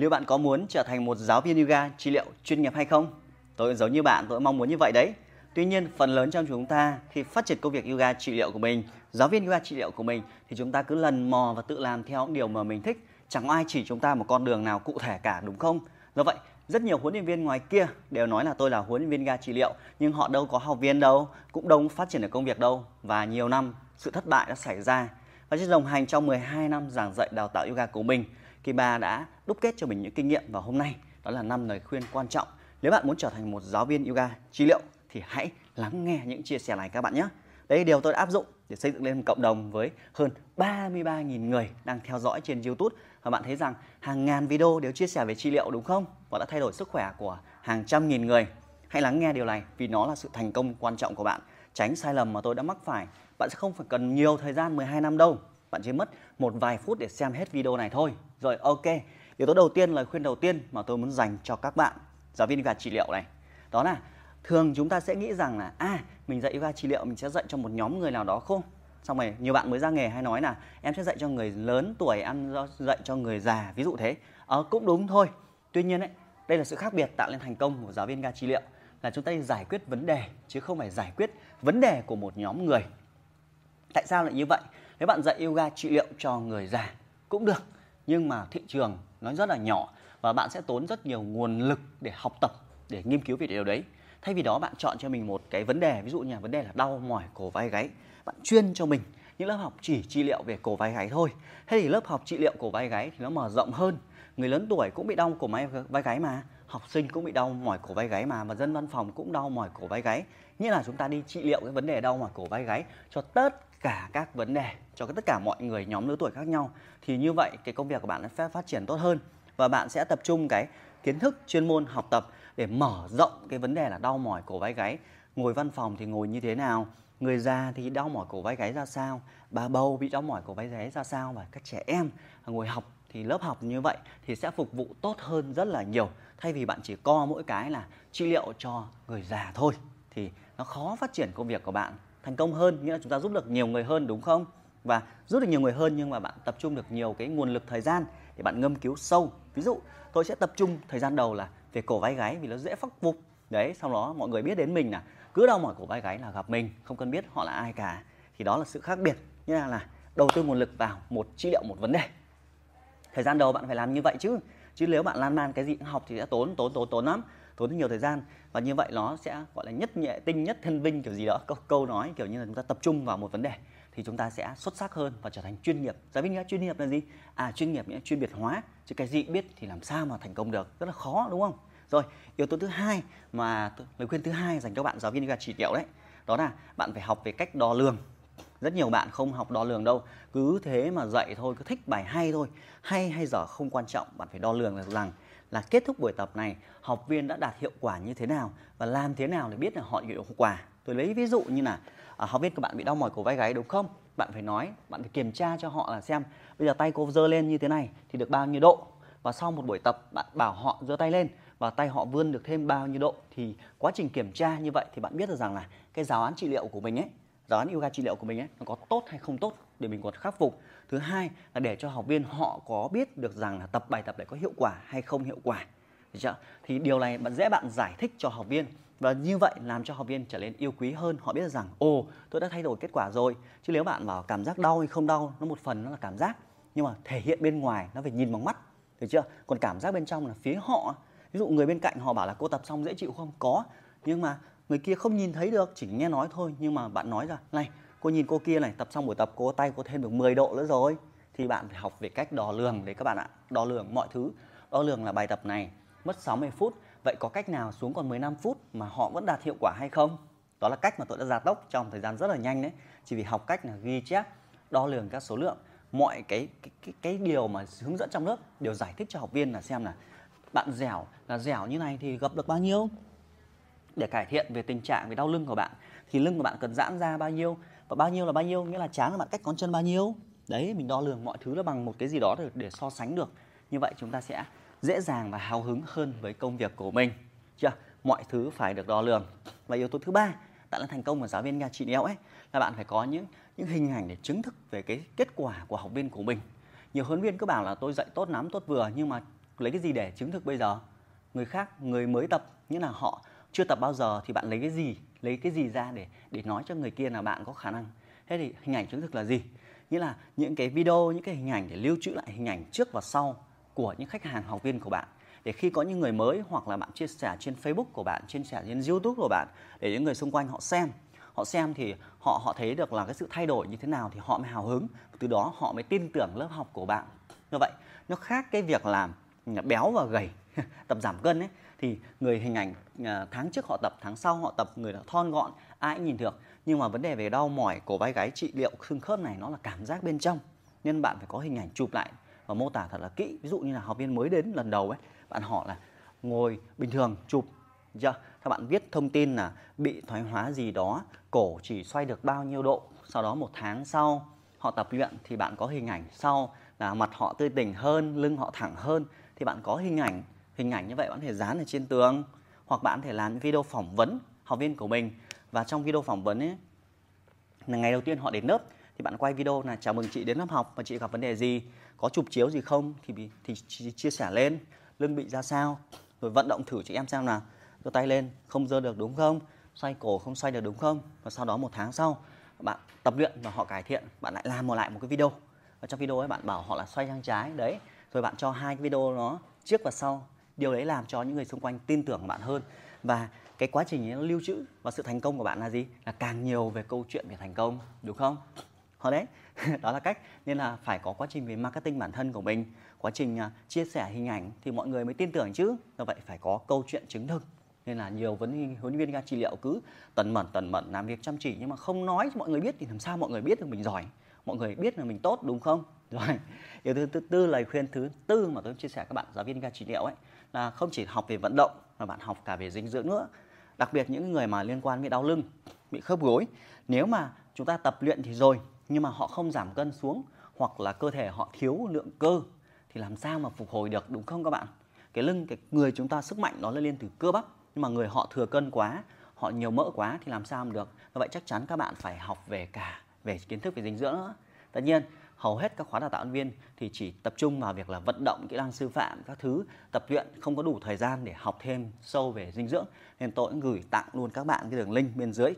Liệu bạn có muốn trở thành một giáo viên yoga trị liệu chuyên nghiệp hay không? Tôi giống như bạn, tôi mong muốn như vậy đấy. Tuy nhiên, phần lớn trong chúng ta khi phát triển công việc yoga trị liệu của mình, giáo viên yoga trị liệu của mình thì chúng ta cứ lần mò và tự làm theo điều mà mình thích. Chẳng ai chỉ chúng ta một con đường nào cụ thể cả đúng không? Do vậy, rất nhiều huấn luyện viên ngoài kia đều nói là tôi là huấn luyện viên yoga trị liệu nhưng họ đâu có học viên đâu, cũng đâu phát triển được công việc đâu và nhiều năm sự thất bại đã xảy ra. Và trên đồng hành trong 12 năm giảng dạy đào tạo yoga của mình, Kỳ Ba đã đúc kết cho mình những kinh nghiệm vào hôm nay đó là năm lời khuyên quan trọng. Nếu bạn muốn trở thành một giáo viên yoga trị liệu thì hãy lắng nghe những chia sẻ này các bạn nhé. Đây điều tôi đã áp dụng để xây dựng lên một cộng đồng với hơn 33.000 người đang theo dõi trên YouTube và bạn thấy rằng hàng ngàn video đều chia sẻ về trị liệu, đúng không? Và đã thay đổi sức khỏe của hàng trăm nghìn người. Hãy lắng nghe điều này vì nó là sự thành công quan trọng của bạn. Tránh sai lầm mà tôi đã mắc phải. Bạn sẽ không phải cần nhiều thời gian 12 năm đâu. Bạn chỉ mất một vài phút để xem hết video này thôi. Rồi ok, yếu tố đầu tiên, lời khuyên đầu tiên mà tôi muốn dành cho các bạn. Giáo viên yoga trị liệu này. Đó là thường chúng ta sẽ nghĩ rằng là à mình dạy yoga trị liệu mình sẽ dạy cho một nhóm người nào đó không? Xong rồi nhiều bạn mới ra nghề hay nói là em sẽ dạy cho người lớn tuổi ăn dạy cho người già ví dụ thế. Ờ cũng đúng thôi. Tuy nhiên ấy đây là sự khác biệt tạo nên thành công của giáo viên yoga trị liệu là chúng ta giải quyết vấn đề chứ không phải giải quyết vấn đề của một nhóm người. Tại sao lại như vậy? Nếu bạn dạy yoga trị liệu cho người già cũng được nhưng mà thị trường nó rất là nhỏ và bạn sẽ tốn rất nhiều nguồn lực để học tập, để nghiên cứu về điều đấy. Thay vì đó, bạn chọn cho mình một cái vấn đề, ví dụ như là vấn đề là đau mỏi cổ vai gáy. Bạn chuyên cho mình những lớp học chỉ trị liệu về cổ vai gáy thôi. Thế thì lớp học trị liệu cổ vai gáy thì nó mở rộng hơn. Người lớn tuổi cũng bị đau cổ vai gáy mà. Học sinh cũng bị đau mỏi cổ vai gáy mà. Và dân văn phòng cũng đau mỏi cổ vai gáy. Nghĩa là chúng ta đi trị liệu cái vấn đề đau mỏi cổ vai gáy cho tất cả các vấn đề cho tất cả mọi người nhóm lứa tuổi khác nhau, thì như vậy cái công việc của bạn sẽ phát triển tốt hơn và bạn sẽ tập trung cái kiến thức chuyên môn học tập để mở rộng cái vấn đề là đau mỏi cổ vai gáy. Ngồi văn phòng thì ngồi như thế nào? Người già thì đau mỏi cổ vai gáy ra sao? Bà bầu bị đau mỏi cổ vai gáy ra sao? Và các trẻ em ngồi học thì lớp học như vậy thì sẽ phục vụ tốt hơn rất là nhiều. Thay vì bạn chỉ co mỗi cái là trị liệu cho người già thôi thì nó khó phát triển công việc của bạn thành công hơn nghĩa là chúng ta giúp được nhiều người hơn đúng không? Và giúp được nhiều người hơn nhưng mà bạn tập trung được nhiều cái nguồn lực thời gian để bạn ngâm cứu sâu. Ví dụ tôi sẽ tập trung thời gian đầu là về cổ vai gáy vì nó dễ khắc phục đấy sau đó mọi người biết đến mình là cứ đau mỏi cổ vai gáy là gặp mình không cần biết họ là ai cả. Thì đó là sự khác biệt. Như là, là đầu tư nguồn lực vào một trị liệu một vấn đề. Thời gian đầu bạn phải làm như vậy chứ. Chứ nếu bạn lan man cái gì cũng học thì sẽ tốn tốn tốn tốn lắm tốn rất nhiều thời gian. Và như vậy nó sẽ gọi là nhất nhẹ tinh nhất thân vinh kiểu gì đó. Câu, câu nói kiểu như là chúng ta tập trung vào một vấn đề thì chúng ta sẽ xuất sắc hơn và trở thành chuyên nghiệp. Giáo viên chuyên nghiệp là gì? À chuyên nghiệp nghĩa chuyên biệt hóa. Chứ cái gì biết thì làm sao mà thành công được? Rất là khó đúng không? Rồi yếu tố thứ hai mà lời khuyên thứ hai dành cho bạn giáo viên yoga chỉ kiểu đấy đó là bạn phải học về cách đo lường. Rất nhiều bạn không học đo lường đâu cứ thế mà dạy thôi cứ thích bài hay thôi. Hay hay dở không quan trọng bạn phải đo lường được rằng là kết thúc buổi tập này học viên đã đạt hiệu quả như thế nào và làm thế nào để biết là họ hiệu quả. Tôi lấy ví dụ như là à, học viên của bạn bị đau mỏi cổ vai gáy đúng không? Bạn phải nói bạn phải kiểm tra cho họ là xem bây giờ tay cô giơ lên như thế này thì được bao nhiêu độ? Và sau một buổi tập bạn bảo họ giơ tay lên và tay họ vươn được thêm bao nhiêu độ? Thì quá trình kiểm tra như vậy thì bạn biết được rằng là cái giáo án trị liệu của mình ấy giáo án yoga trị liệu của mình ấy nó có tốt hay không tốt? Để mình còn khắc phục. Thứ hai là để cho học viên họ có biết được rằng là tập bài tập để có hiệu quả hay không hiệu quả. Chưa? thì điều này bạn dễ bạn giải thích cho học viên. Và như vậy làm cho học viên trở nên yêu quý hơn. Họ biết rằng, ồ, tôi đã thay đổi kết quả rồi. Chứ nếu bạn bảo cảm giác đau hay không đau, nó một phần nó là cảm giác. Nhưng mà thể hiện bên ngoài, nó phải nhìn bằng mắt. Được chưa? Còn cảm giác bên trong là phía họ. Ví dụ người bên cạnh họ bảo là, cô tập xong dễ chịu không? Có. Nhưng mà người kia không nhìn thấy được, chỉ nghe nói thôi. Nhưng mà bạn nói ra, này cô nhìn cô kia này tập xong buổi tập cô tay cô thêm được 10 độ nữa rồi. Thì bạn phải học về cách đo lường đấy các bạn ạ. Đo lường mọi thứ. Đo lường là bài tập này mất 60 phút. Vậy có cách nào xuống còn 15 phút mà họ vẫn đạt hiệu quả hay không? Đó là cách mà tôi đã gia tốc trong thời gian rất là nhanh đấy. Chỉ vì học cách là ghi chép đo lường các số lượng. Mọi cái cái cái, cái điều mà hướng dẫn trong lớp đều giải thích cho học viên là xem là bạn dẻo là dẻo như này thì gập được bao nhiêu? Để cải thiện về tình trạng về đau lưng của bạn. Thì lưng của bạn cần giãn ra bao nhiêu? Và bao nhiêu là bao nhiêu nghĩa là chán là bạn cách ngón chân bao nhiêu. Đấy mình đo lường mọi thứ là bằng một cái gì đó để, để so sánh được. Như vậy chúng ta sẽ dễ dàng và hào hứng hơn với công việc của mình. Chưa? Mọi thứ phải được đo lường. Và yếu tố thứ ba tạo là thành công của giáo viên nhà chị liệu ấy là bạn phải có những những hình ảnh để chứng thực về cái kết quả của học viên của mình. Nhiều huấn viên cứ bảo là tôi dạy tốt lắm tốt vừa nhưng mà lấy cái gì để chứng thực bây giờ? Người khác người mới tập nghĩa là họ chưa tập bao giờ thì bạn lấy cái gì lấy cái gì ra để để nói cho người kia là bạn có khả năng. Thế thì hình ảnh chứng thực là gì? Nghĩa là những cái video những cái hình ảnh để lưu trữ lại hình ảnh trước và sau của những khách hàng học viên của bạn. Để khi có những người mới hoặc là bạn chia sẻ trên Facebook của bạn, chia sẻ trên YouTube của bạn để những người xung quanh họ xem. Họ xem thì họ họ thấy được là cái sự thay đổi như thế nào thì họ mới hào hứng, từ đó họ mới tin tưởng lớp học của bạn. Như vậy, nó khác cái việc làm béo và gầy, tập giảm cân ấy thì người hình ảnh à, tháng trước họ tập, tháng sau họ tập người là thon gọn, ai cũng nhìn được. Nhưng mà vấn đề về đau mỏi cổ vai gáy trị liệu xương khớp này nó là cảm giác bên trong. Nên bạn phải có hình ảnh chụp lại và mô tả thật là kỹ. Ví dụ như là học viên mới đến lần đầu ấy bạn họ là ngồi bình thường chụp chưa các bạn viết thông tin là bị thoái hóa gì đó cổ chỉ xoay được bao nhiêu độ sau đó một tháng sau họ tập luyện thì bạn có hình ảnh sau là mặt họ tươi tỉnh hơn lưng họ thẳng hơn thì bạn có hình ảnh hình ảnh như vậy bạn có thể dán ở trên tường, hoặc bạn có thể làm video phỏng vấn học viên của mình. Và trong video phỏng vấn ấy, là ngày đầu tiên họ đến lớp, thì bạn quay video là chào mừng chị đến lớp học và chị gặp vấn đề gì, có chụp chiếu gì không? Thì thì chia sẻ lên, lưng bị ra sao, rồi vận động thử chị em xem nào giơ tay lên, không giơ được đúng không? Xoay cổ không xoay được đúng không? Và sau đó một tháng sau, bạn tập luyện và họ cải thiện, bạn lại làm một lại một cái video. Và trong video ấy bạn bảo họ là xoay sang trái, đấy, rồi bạn cho hai cái video nó trước và sau điều đấy làm cho những người xung quanh tin tưởng bạn hơn và cái quá trình ấy nó lưu trữ và sự thành công của bạn là gì là càng nhiều về câu chuyện về thành công đúng không Họ đấy, đó là cách nên là phải có quá trình về marketing bản thân của mình, quá trình à, chia sẻ hình ảnh thì mọi người mới tin tưởng chứ. Do vậy phải có câu chuyện chứng thực. Nên là nhiều vấn huấn viên ga trị liệu cứ tần mẩn tần mẩn làm việc chăm chỉ nhưng mà không nói cho mọi người biết thì làm sao mọi người biết được mình giỏi, mọi người biết là mình tốt đúng không? Rồi, điều thứ tư lời khuyên thứ tư mà tôi chia sẻ các bạn giáo viên ga trị liệu ấy là không chỉ học về vận động mà bạn học cả về dinh dưỡng nữa. Đặc biệt những người mà liên quan bị đau lưng, bị khớp gối. Nếu mà chúng ta tập luyện thì rồi nhưng mà họ không giảm cân xuống hoặc là cơ thể họ thiếu lượng cơ thì làm sao mà phục hồi được đúng không các bạn cái lưng cái người chúng ta sức mạnh nó lên từ cơ bắp nhưng mà người họ thừa cân quá họ nhiều mỡ quá thì làm sao mà được vậy chắc chắn các bạn phải học về cả về kiến thức về dinh dưỡng nữa tất nhiên hầu hết các khóa đào tạo nhân viên thì chỉ tập trung vào việc là vận động kỹ năng sư phạm các thứ, tập luyện, không có đủ thời gian để học thêm sâu về dinh dưỡng. Nên tôi cũng gửi tặng luôn các bạn cái đường link bên dưới,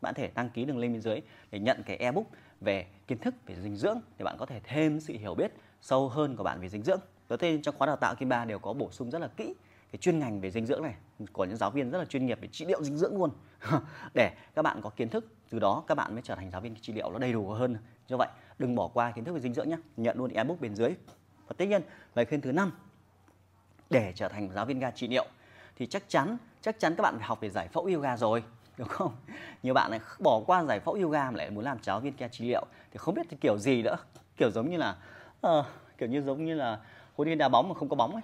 bạn thể đăng ký đường link bên dưới để nhận cái ebook về kiến thức về dinh dưỡng để bạn có thể thêm sự hiểu biết sâu hơn của bạn về dinh dưỡng. Đầu tiên trong khóa đào tạo Kim Ba đều có bổ sung rất là kỹ cái chuyên ngành về dinh dưỡng này, của những giáo viên rất là chuyên nghiệp về trị liệu dinh dưỡng luôn. Để các bạn có kiến thức, từ đó các bạn mới trở thành giáo viên trị liệu nó đầy đủ hơn. Do vậy đừng bỏ qua kiến thức về dinh dưỡng nhé nhận luôn ebook bên dưới. Và tất nhiên lời khuyên thứ năm để trở thành giáo viên ga trị liệu thì chắc chắn chắc chắn các bạn phải học về giải phẫu yoga rồi đúng không? Nhiều bạn lại bỏ qua giải phẫu yoga mà lại muốn làm giáo viên ga trị liệu. Thì không biết thì kiểu gì nữa. Kiểu giống như là uh, kiểu như giống như là huấn luyện đá bóng mà không có bóng ấy.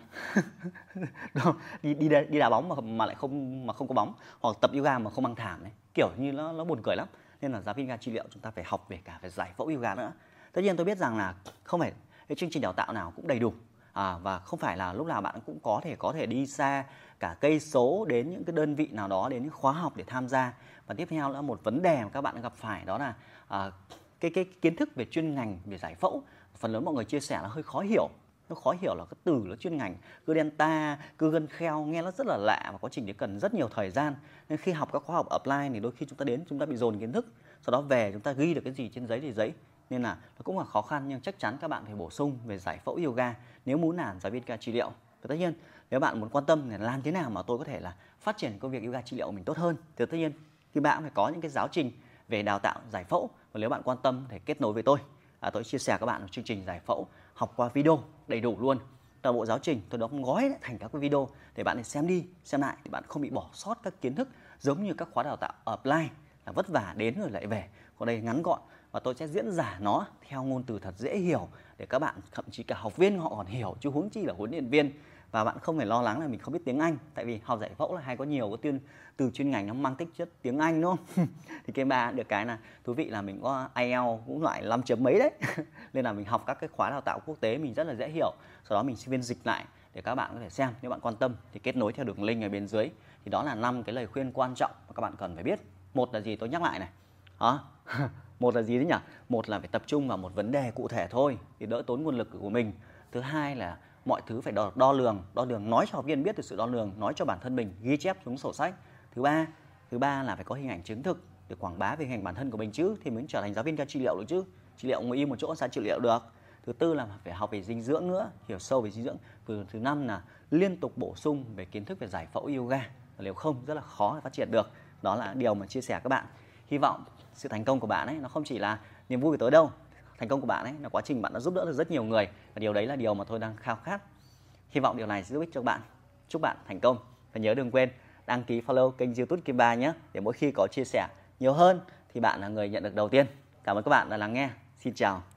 Đi đi đi đá bóng mà mà lại không mà không có bóng. Hoặc tập yoga mà không mang thảm ấy. Kiểu như nó nó buồn cười lắm nên là giáo viên gan trị liệu chúng ta phải học về cả về giải phẫu yoga nữa. Tất nhiên tôi biết rằng là không phải cái chương trình đào tạo nào cũng đầy đủ. À, và không phải là lúc nào bạn cũng có thể có thể đi xa cả cây số đến những cái đơn vị nào đó đến những khóa học để tham gia. Và tiếp theo là một vấn đề mà các bạn gặp phải đó là à, cái cái kiến thức về chuyên ngành về giải phẫu phần lớn mọi người chia sẻ là hơi khó hiểu nó khó hiểu là cái từ nó chuyên ngành cứ delta cứ gân kheo nghe nó rất là lạ và quá trình đấy cần rất nhiều thời gian. Nên khi học các khóa học apply thì đôi khi chúng ta đến chúng ta bị dồn kiến thức sau đó về chúng ta ghi được cái gì trên giấy thì giấy. Nên là nó cũng là khó khăn nhưng chắc chắn các bạn phải bổ sung về giải phẫu yoga nếu muốn làm giáo viên ca trị liệu. Và tất nhiên nếu bạn muốn quan tâm là làm thế nào mà tôi có thể là phát triển công việc yoga trị liệu của mình tốt hơn thì tất nhiên thì bạn phải có những cái giáo trình về đào tạo giải phẫu. Và nếu bạn quan tâm thì kết nối với tôi. À, tôi chia sẻ các bạn một chương trình giải phẫu học qua video đầy đủ luôn. Toàn bộ giáo trình tôi đã gói thành các video để bạn xem đi, xem lại thì bạn không bị bỏ sót các kiến thức giống như các khóa đào tạo offline là vất vả đến rồi lại về. Còn đây ngắn gọn và tôi sẽ diễn giả nó theo ngôn từ thật dễ hiểu để các bạn, thậm chí cả học viên họ còn hiểu, chứ huống chi là huấn luyện viên và bạn không phải lo lắng là mình không biết tiếng Anh, tại vì học giải phẫu là hay có nhiều cái tuyên từ chuyên ngành nó mang tích chất tiếng Anh, đúng không? Thì cái ba được cái là thú vị là mình có IELTS cũng loại 5 chấm mấy đấy. Nên là mình học các cái khóa đào tạo quốc tế mình rất là dễ hiểu. Sau đó mình sinh viên dịch lại để các bạn có thể xem. Nếu bạn quan tâm thì kết nối theo đường link ở bên dưới. Thì đó là năm cái lời khuyên quan trọng mà các bạn cần phải biết. Một là gì? Tôi nhắc lại này. Đó một là gì đấy nhỉ? Một là phải tập trung vào một vấn đề cụ thể thôi, thì đỡ tốn nguồn lực của mình. Thứ hai là mọi thứ phải đo, đo lường đo lường nói cho học viên biết được sự đo lường nói cho bản thân mình ghi chép xuống sổ sách. Thứ ba thứ ba là phải có hình ảnh chứng thực để quảng bá về hình ảnh bản thân của mình chứ thì mới trở thành giáo viên ca trị liệu được chứ. Trị liệu ngồi im một chỗ sao trị liệu được? Thứ tư là phải học về dinh dưỡng nữa hiểu sâu về dinh dưỡng. Thứ thứ năm là liên tục bổ sung về kiến thức về giải phẫu yoga. Nếu không rất là khó để phát triển được. Đó là điều mà chia sẻ các bạn. Hy vọng sự thành công của bạn ấy nó không chỉ là niềm vui của tôi đâu thành công của bạn ấy, là quá trình bạn đã giúp đỡ được rất nhiều người và điều đấy là điều mà tôi đang khao khát. Hy vọng điều này sẽ giúp ích cho bạn. Chúc bạn thành công. Và nhớ đừng quên đăng ký follow kênh youtube Kim Ba nhé, để mỗi khi có chia sẻ nhiều hơn thì bạn là người nhận được đầu tiên. Cảm ơn các bạn đã lắng nghe. Xin chào.